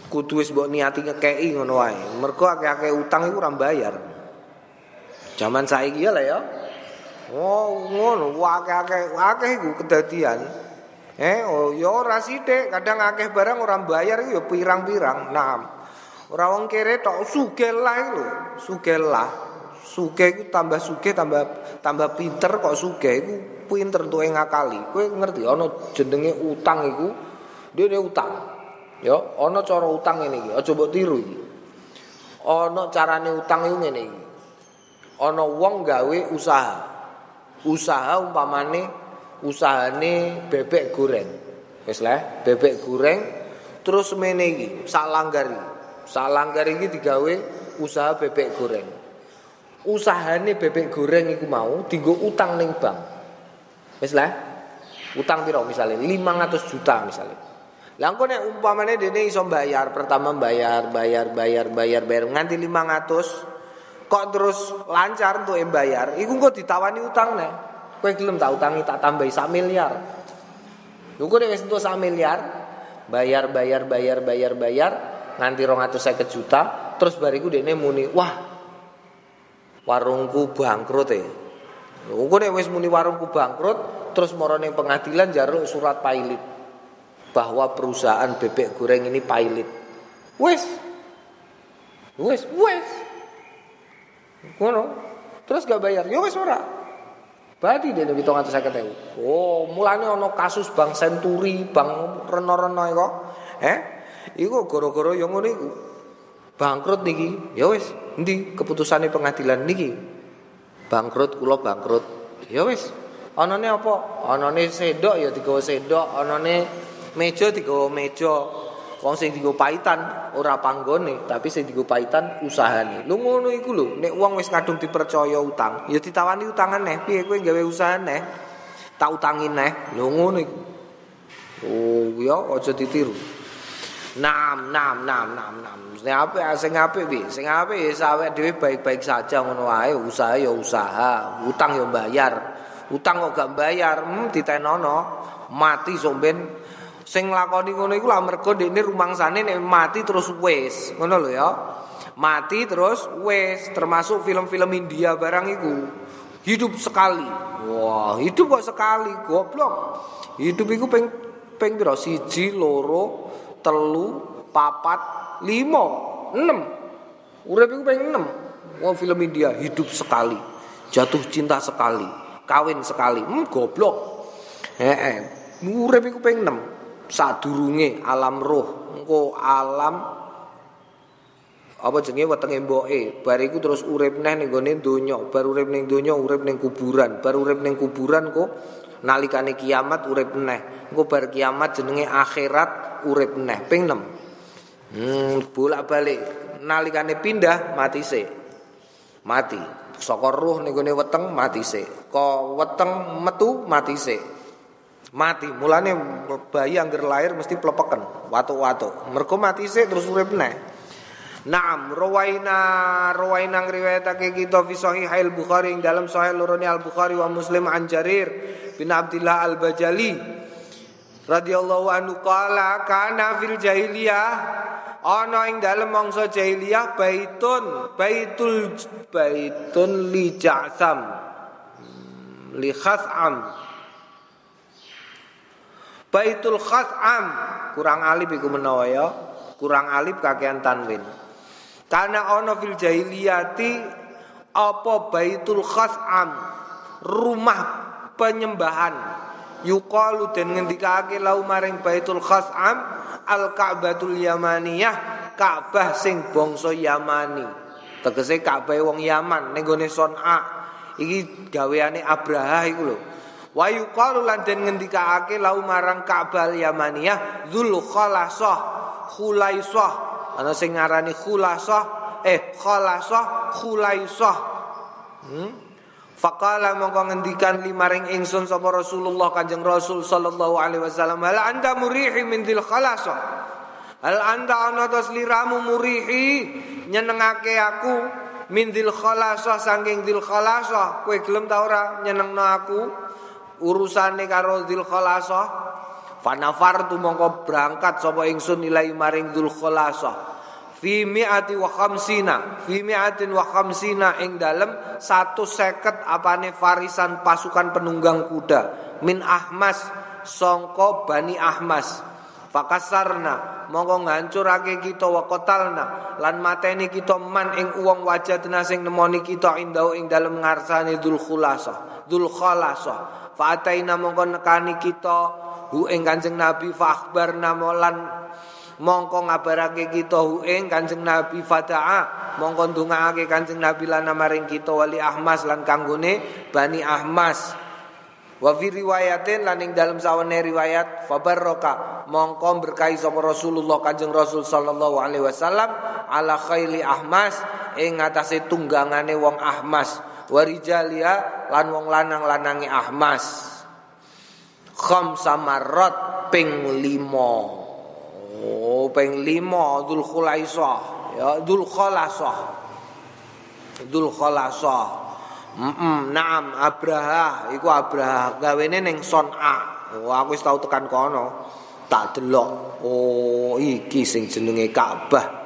kudu wis mbok niati ngekeki ngono wae. Mergo akeh-akeh utang iku ora bayar. Zaman saiki ya lah ya. Oh, ngono akeh-akeh akeh iku kedadian. Eh, oh ya ora sithik, kadang akeh barang ora bayar iku ya pirang-pirang. Nah, ora wong kere tok sugih lah iku sugih lah. Sugih iku tambah sugih tambah tambah pinter kok sugih iku pinter tuwe ngakali. Kowe ngerti ana jenenge utang iku dene utang. Ya, ana cara utang ngene iki, aja mbok tiru iki. Ana carane utang iku ngene iki. Ana wong gawe usaha. Usaha umpamane usahane bebek goreng. Wis lah, bebek goreng terus mene iki, sak langgar iki. Sak langgar iki digawe usaha bebek goreng. Usahane bebek goreng iku mau dienggo utang ning bank. Wis lah. Utang piro misalnya 500 juta misalnya. Lah engko nek umpamane dene iso bayar, pertama bayar, bayar, bayar, bayar, bayar nganti 500 kok terus lancar untuk bayar, iku engko ditawani utang nek. Kowe gelem tak utangi tak tambahi sak miliar. Kok nek wis entuk sak miliar, Bayar bayar bayar bayar bayar nganti 250 juta, terus bariku dene muni, "Wah, warungku bangkrut e." Engko nek wis muni warungku bangkrut, terus moro ning pengadilan jaruk surat pailit bahwa perusahaan bebek goreng ini pailit. Wes. Wes, wes. Ngono. Terus gak bayar, ya wes ora. Badi dene 750.000. Oh, mulane ana kasus Bank Senturi, Bank Reno-reno kok. Eh? Iku gara-gara yang ngono iku. Bangkrut niki. Ya wis, endi keputusane pengadilan niki? Bangkrut kula bangkrut. Ya wis. Anane apa? Anane sedok ya digawa sedok, anane meja digawa meja. Wong sing digo paitan ora panggone, tapi sing digo paitan usahane. Lu ngono iku lho, nek wong wis kadung dipercaya utang, ya ditawani utangan neh, piye kowe gawe usaha neh? Tak utangin neh. Lho ngono iku. Oh, ya aja ditiru. Nam, nam, nam, nam, nam. Sing apik, sing apik piye? Sing apik ya sawet dhewe baik-baik saja ngono wae, usaha ya usaha, utang ya bayar. Utang kok gak bayar, hmm ditenono, mati somben Sing lakoni ngono iku lah mergo dekne rumangsane nek mati terus wis. Ngono lho ya. Mati terus wis, termasuk film-film India barang iku. Hidup sekali. Wah, hidup kok sekali, goblok. Hidup iku peng peng piro? Siji, loro, telu, papat, limo, enam. Urip iku peng enam. Wah, film India hidup sekali. Jatuh cinta sekali. Kawin sekali. Hmm, goblok. Heeh. Urip iku peng enam. Sadurunge alam roh. Engko alam apa jenenge wetenge mboke. Bariku terus urip neh ning gone donya. Bar urip ning donya urip ning kuburan. Bar urip ning kuburan kok nalikane kiamat urip neh. Engko bar kiamat jenenge akhirat urip neh. Ping 6 hmm bolak-balik. Nalikane pindah mati sik. Mati. Saka roh ning gone weteng mati sik. Kok weteng metu mati sik mati. Mulane bayi yang lahir mesti plepeken watu-watu mergo mati sik terus urip neh Naam rawaina rawaina ngriwayatake kita fi sahih al Bukhari ing dalam sahih lorone Al Bukhari wa Muslim an Jarir bin Abdullah Al Bajali radhiyallahu anhu qala kana fil jahiliyah. Ana ing dalem mangsa jahiliyah baitun baitul baitun li ja'sam. Li khas'am Baitul Khas'am kurang alif iku menawa ya. Kurang alif kakean tanwin. Karena ana fil jahiliyati apa Baitul Khas'am rumah penyembahan. Yuqalu den ngendikake lau maring Baitul Khas'am al Ka'batul Yamaniyah Ka'bah sing bangsa Yamani. Tegese Ka'bah wong Yaman ning gone Son'a. Iki gaweane Abraha iku lho Wa yuqalu lan den ngendikaake lau marang Ka'bah Yamaniyah Dzul Khalasah Khulaisah. Ana sing ngarani Khulasah eh Khalasah Khulaisah. Hmm? Faqala mongko ngendikan limaring ingsun sapa Rasulullah Kanjeng Rasul sallallahu alaihi wasallam hal anda murihi min dzil khalasah Hal anda ana tasliramu murihi nyenengake aku min dzil khalasah saking dzil khalasah kowe gelem ta ora nyenengno aku urusane karo Dzul Khalasah fanafar tu mongko berangkat sapa ingsun nilai maring Dzul Khalasah fi mi'ati wa khamsina fi mi'atin wa khamsina ing dalem 150 apane farisan pasukan penunggang kuda min Ahmas songko Bani Ahmas. Fakasarna mongko ngancurake kita wa qatalna lan mateni kita man ing wong wajadna sing nemoni kita indau ing dalem ngarsane Dzul Khalasah Dzul Khalasah Fa'ataina mongko nekani kita. Hu ing Kanjeng Nabi fa akhbarna molan mongko ngabarake kita. Hu ing Kanjeng Nabi fada'a mongko ndongaake Kanjeng Nabi lan maring kita. Wali Ahmas lan kanggone Bani Ahmas. Wa fi riwayatin lan ing dalam sawane riwayat fabarroka mongko berkahi sapa Rasulullah Kanjeng Rasul sallallahu alaihi wasallam ala khaili Ahmas ing atase tunggangane wong Ahmas. Warijalia lan wong lanang lanangi ahmas. Khamsa marrat ping limo oh ping limo dzul khulaisah ya dzul khalasah dzul khalasah -mm, naam Abraha. Iku Abraha. Gawene ning Son'a. Oh, aku wis tau tekan kono. tak delok. Oh iki sing jenenge Ka'bah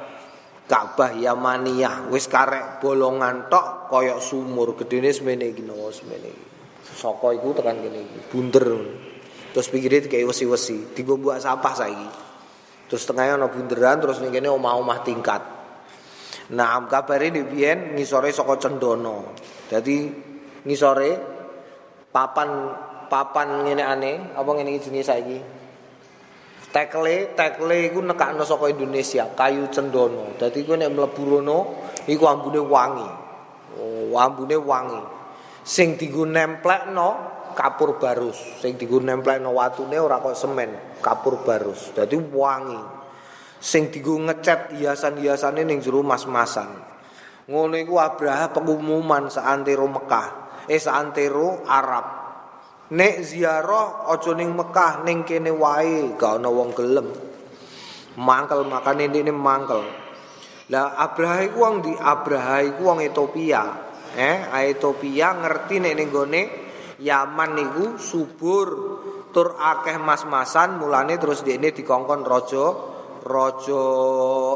Ka'bah Yamaniyah wis karek bolongan tok kaya sumur. Gedene semene iki no semene saka iku tekan kene iki. Bunder terus pikire kayak wesi-wesi. Digo buat sampah saiki. Terus tengahnya ana bunderan terus ning kene omah-omah tingkat. Nah kabare di biyen ngisore saka cendono dadi ngisore papan papan ngene ane apa ngene iki jenenge saiki tekle tekle iku nekakno saka Indonesia kayu cendono dadi kowe nek mlebu rono iku ambune wangi. Oh ambune wangi. Sing dienggo nemplekno kapur barus. Sing dienggo nemplekno watune ora kok semen kapur barus. Dadi wangi. Sing dienggo ngecat hiasan-hiasane ning jero mas-masan. Ngono iku Abraha pengumuman saantero Mekah. Eh saantero Arab Nek ziarah aja ning Mekah ning kene wae gak ana wong gelem. Mangkel makane ndekne mangkel. Lah Abraha iku wong di Abraha iku wong Ethiopia. Eh, Ethiopia ngerti nek ning gone Yaman niku subur tur akeh mas-masan mulane terus dekne dikongkon raja raja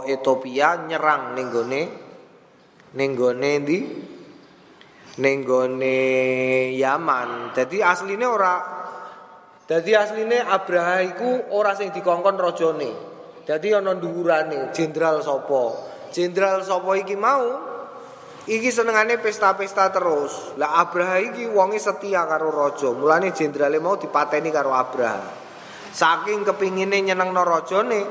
Ethiopia nyerang ning gone ning gone ndi ning gone Yaman. Dadi asline ora Dadi asline Abraha iku ora sing dikongkon rajane. Dadi ana dhuwurane jenderal sapa? Jenderal sapa iki mau? Iki senengane pesta-pesta terus. Lah Abraha iki wonge setia karo raja. Mulane jenderale mau dipateni karo Abraha. Saking kepingine nyenengno rajane,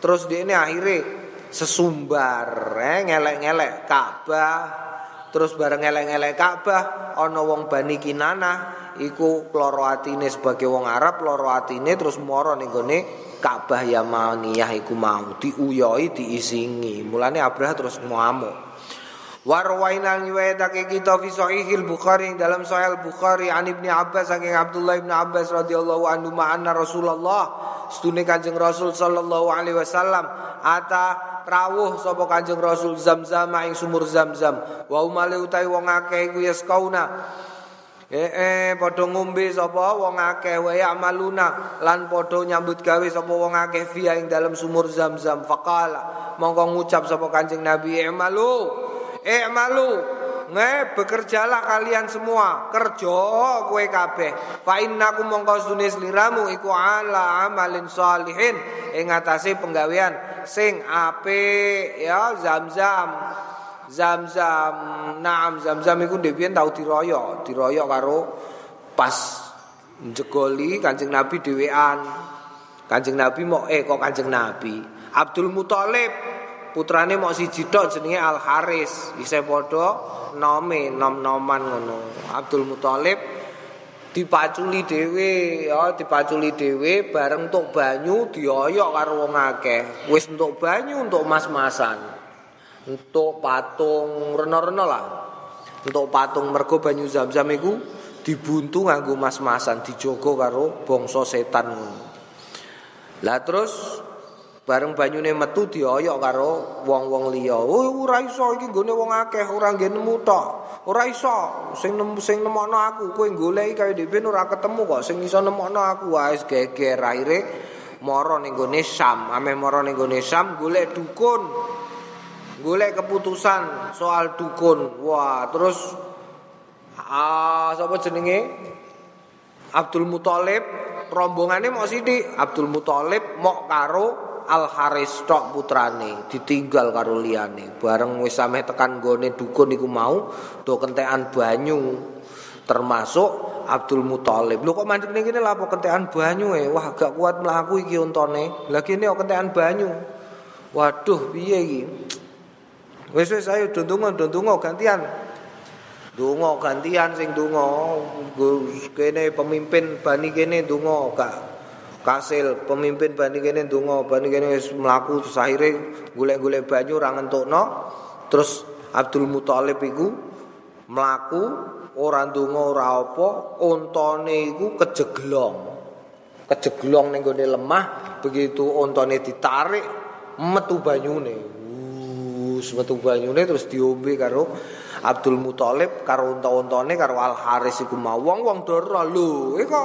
terus dia ini akhirnya sesumbar, eh, ngelek-ngelek Ka'bah, terus bareng elek-elek Ka'bah ana wong Bani Kinanah iku loro atine sebagai wong Arab loro atine terus moro ning gone Ka'bah Yamaniyah iku mau diuyoi diisingi. Mulane Abraha terus ngamuk. Warwaina riwayatake kita fi sahihil Bukhari dalam sahih Bukhari an Ibnu Abbas saking Abdullah Ibnu Abbas radhiyallahu anhu ma'anna Rasulullah stune Kanjeng Rasul sallallahu alaihi wasallam ata rawuh sapa Kanjeng Rasul Zamzam ing sumur Zamzam. Wa umale utawi wong akeh iku yaskauna. Eh eh padha ngombe sapa wong akeh wa amaluna lan padha nyambut gawe sapa wong akeh via ing dalam sumur Zamzam. Faqala mongko ngucap sapa Kanjeng Nabi i'malu. I'malu. Nge bekerjalah kalian semua kerja kowe kabeh fa innakum mongko sedune sliramu iku ala amalin salihin ing atase penggawean sing apik ya Zamzam. Zamzam, naam Zamzam iku dhewe tau diroyok, diroyok karo pas njegoli Kanjeng Nabi dhewean. Kanjeng Nabi mau eh kok Kanjeng Nabi. Abdul Muthalib putrane mau siji tok jenenge Al Haris, isih padha nome nom-noman ngono. Abdul Muthalib dipaculi dhewe ya dipaculi dhewe bareng untuk banyu dioyok karo wong akeh. Wis untuk banyu untuk mas-masan. Untuk patung rena-rena lah. Untuk patung mergo banyu zam-zam iku dibuntu nganggo mas-masan dijogo karo bangsa setan ngono. Lah terus bareng banyune metu dioyok karo wong-wong liya. Ora iso iki nggone wong akeh, ora nggih nemu tok. Ora iso. Sing nemu sing nemokno aku, kowe goleki kaya dhewe ora ketemu kok. Sing iso nemokno aku wis geger akhire mara ning gone Syam. Ameh mara ning gone Syam golek dukun. Golek keputusan soal dukun. Wah, terus ah sapa jenenge? Abdul Muthalib rombongane mau sithik. Abdul Muthalib mok karo Al Haris tok putrane ditinggal karo liyane. Bareng wis sampe tekan gone dukun iku mau do kentekan banyu. Termasuk Abdul Muthalib. Lho kok mandek ning kene lha apa kentekan banyu e? Wah gak kuat mlaku iki untone. Lha kene kok kentekan banyu? Waduh piye iki? Wis wis ayo ndonga ndonga gantian. Dungo gantian sing dungo kene pemimpin bani kene dungo gak kasil pemimpin bani kene donga bani kene wis mlaku terus akhire golek-golek banyu ora ngentukno. Terus Abdul Muthalib iku mlaku ora donga ora apa untane iku kejeglong. Kejeglong ning gone lemah begitu untane ditarik metu banyune. Wus metu banyune terus diombe karo Abdul Muthalib karo unta-untane karo Al Haris iku mau wong-wong dora lho iku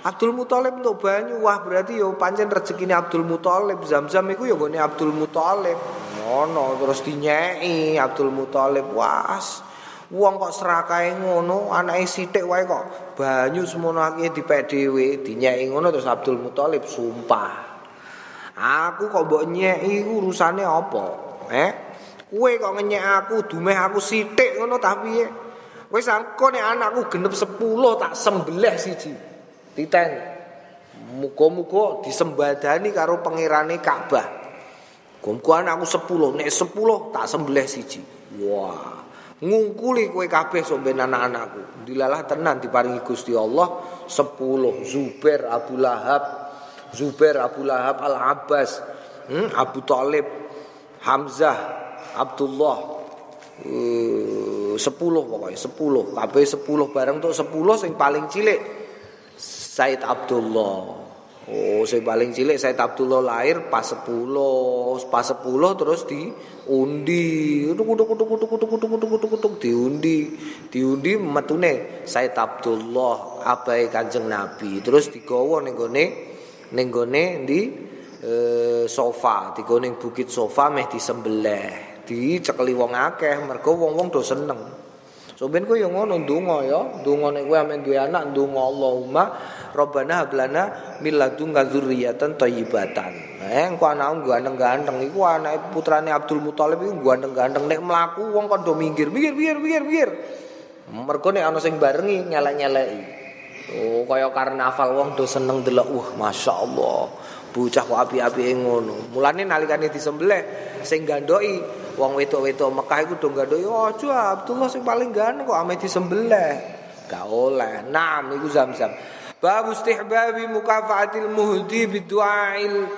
Abdul Muthalib untuk banyu. Wah berarti yo pancen rezekine Abdul Muthalib. Zam-zam iku yo gone Abdul Muthalib. Ngono terus dinyeki Abdul Muthalib. Was wong kok serakae ngono anake sithik wae kok banyu semono akeh dipek dhewe dinyeki ngono terus Abdul Muthalib sumpah. Aku kok mbok nyeki urusane apa? Eh kowe kok ngenyek aku dumeh aku sithik ngono tapi wis angko nek anakku genep 10 tak sembelih siji titen muga-muga disembadani karo pangerane Ka'bah. Gumku anakku 10 nek 10 tak sembelih siji. Wah ngungkuli kowe kabeh sampeyan anak-anakku. Dilalah tenan diparingi Gusti Allah 10 Zubair Abu Lahab. Zubair Abu Lahab Al Abbas hmm? Abu Talib Hamzah Abdullah. Uh, 10 pokoknya 10 kabeh 10 bareng tuh 10 sing paling cilik Said Abdullah. Oh, sing paling cilik Said Abdullah lahir pas 10, pas 10 terus diundi. diundi. Diundi metune Said Abdullah abai Kanjeng Nabi. Terus digawa ning gone ning gone di eh, sofa, digone bukit sofa meh disembelih. Dicekeli wong akeh mergo wong-wong do seneng. So ben kowe yo ngono ndonga ya, ndonga nek kowe amen duwe anak ndonga Allahumma Rabbana hablana min ladunka dzurriyyatan thayyibatan. Eh engko anakku ganteng-ganteng iku anake putrane Abdul Muthalib iku ganteng-ganteng nek mlaku wong kok do minggir, minggir, minggir, minggir, minggir. Mergo nek ana sing barengi nyelek-nyeleki. Oh kaya karnaval wong do seneng delok, wah masyaallah. Bocah kok api-api ngono. Mulane nalikane disembelih sing gandoki wong wedok-wedok Mekah iku do gandho yo aja Abdullah sing paling ganteng kok ame disembelih. Gak oleh. Naam iku zam-zam. Bab istihbabi mukafaatil muhdi bidu'ail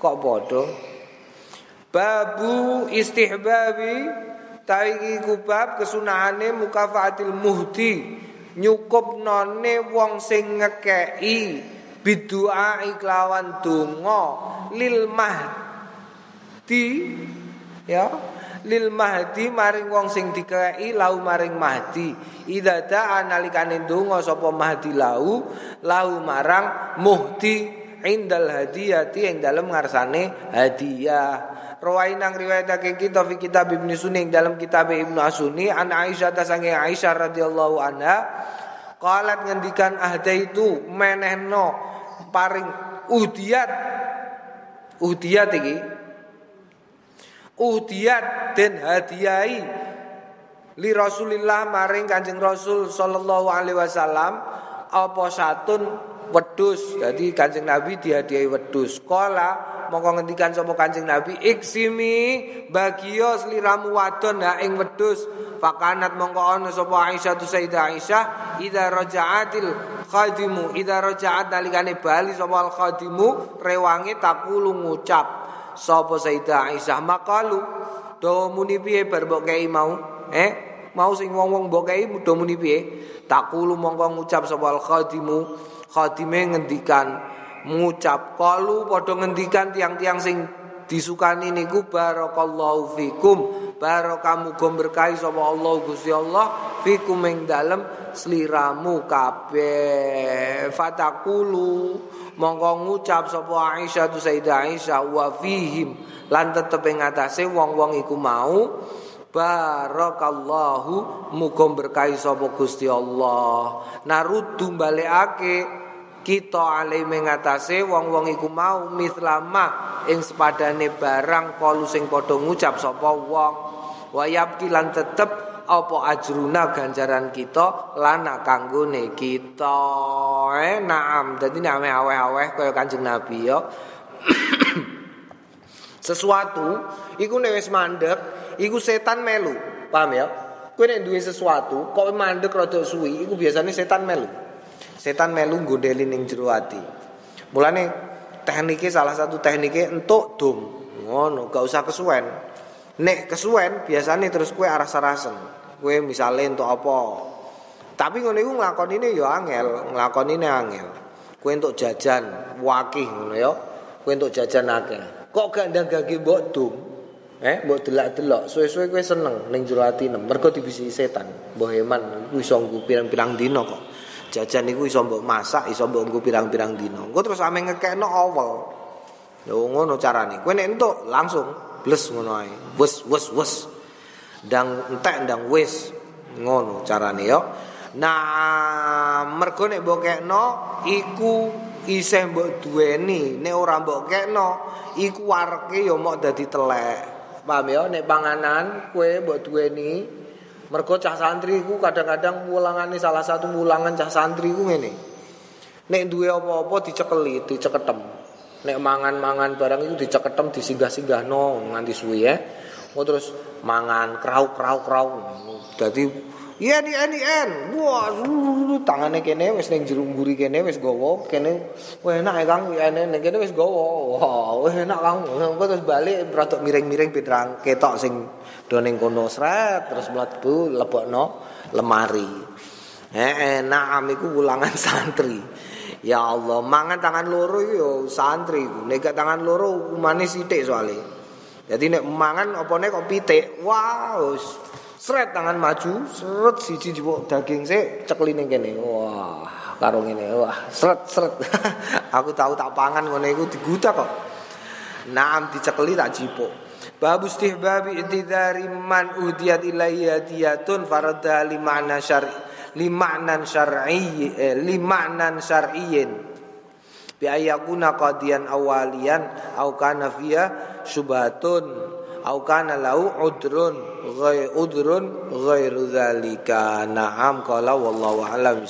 kok padha. Babu istihbabi taiki kubab kesunahane mukafaatil muhdi nyukup none wong sing ngekei bidua iklawan donga lil mahdi ya. Lil mahdi maring wong sing dikei lau maring mahdi. Idza da'a nalikane donga sapa mahdi lau lau marang muhdi indal hadiyati ing dalem ngarsane hadiah. Rawain nang riwayatake kita fi kitab Ibnu Sunni dalam kitab Ibnu Asuni an Aisyah ta sange Aisyah radhiyallahu anha qalat ngendikan ahda itu menehno paring udiat. Udiat iki uhdiyat dan hadiahi li Rasulillah maring Kanjeng Rasul sallallahu alaihi wasallam apa satun wedus. Jadi Kanjeng Nabi dihadiahi wedus. Kala mongko ngendikan sapa Kanjeng Nabi iksimi bagio sliramu wadon ha ing wedus. Fakanat mongko ana sapa Aisyah tu Sayyidah Aisyah idza raja'atil khadimu idza raja'at nalikane bali sapa al khadimu rewange takulu ngucap sapa Sayyidah Aisyah? Makalu. Do muni piye bar mbok kei mau? Eh? Mau sing wong-wong mbok kei do muni piye? Takulu mongko ngucap sapa al khadimu. Khadime ngendikan ngucap kalu padha ngendikan tiang-tiang sing disukani niku barakallahu fikum. Barakamu gom berkahi sapa Allah Gusti Allah fikum ing dalem sliramu kabeh. Fatakulu mongko ngucap sapa Aisyah tu Sayyidah Aisyah wa fihim. Lan tetep ing atase wong-wong iku mau barakallahu muga berkahi sapa Gusti Allah. Naruddu balekake kita alih mengatasi wong-wong iku mau mislama ing sepadane barang kalu sing padha ngucap sapa wong. Wayab lan tetep apa ajruna ganjaran kita? Lana kanggone kita. Eh naam. Dadi nek aweh-aweh kaya Kanjeng Nabi ya. Sesuatu iku nek wis mandek iku setan melu. Paham ya? Kowe nek duwe sesuatu kok mandek rada suwi iku biasanya setan melu. Setan melu gondeli ning jero ati. Mulane tekniknya salah satu tekniknya entuk dum ngono gak usah kesuwen. Nek kesuwen biasanya terus kue arah sarasen. Kue misalnya untuk apa? Tapi ngono iku nglakonine ya angel, nglakonine angel. Kue untuk jajan wakih ngono ya. Kue untuk jajan akeh. Kok gak ndang gage mbok dum? Eh, mbok delak-delok, suwe-suwe kowe seneng ning jero atine. Mergo dibisi setan. Mbok Heman iku iso pirang-pirang dina kok. Jajan iku iso mbok masak, iso mbok nggo pirang-pirang dina. Engko terus ame ngekekno awal. Yo ngono carane. Kowe nek entuk langsung bles ngono ae. Wes wes wes. Ndang entek ndang wis. Ngono carane yo. Nah, mergo nek mbok kekno iku isih mbok duweni, nek ora mbok kekno iku warke yo mok dadi telek. Paham ya nek panganan kowe mbok duweni mergo cah santri ku kadang-kadang mulangane salah satu mulangan cah santri ku ngene. Nek duwe apa-apa dicekeli, diceketem. Nek mangan-mangan barang itu diceketem disinggah-singgahno nganti suwe ya. Oh terus mangan krau-krau-krau. Dadi Iya di NIN. Wah, tangane kene wis ning jero mburi kene wis gowo, kene wah enak ya Kang, ning kene wis gowo. Wah, wis enak Kang. Engko terus balik rada miring-miring pitrang ketok sing do ning kono sret terus mlebu lebokno lemari. Eh enak iku ulangan santri. Ya Allah, mangan tangan loro yo santri. Nek tangan loro umane sithik soalnya. Jadi nek mangan opone kok pitik. Wow, Sret tangan maju, seret siji jipuk daging sik cekli ning kene. Wah, karo ngene. Wah, seret seret. Aku tahu tak pangan ngene iku digudak kok. Naam dicekli tak jipuk. Babu istihbabi intidari man udiyat ilayya diyatun farada lima'na syar'i lima'nan syar'i eh, lima'nan syar'iyyin bi ayakuna qadiyan awalian au kana fiya syubhatun au kana lahu udrun ghai udrun ghairu dzalika. Na'am qala wallahu a'lam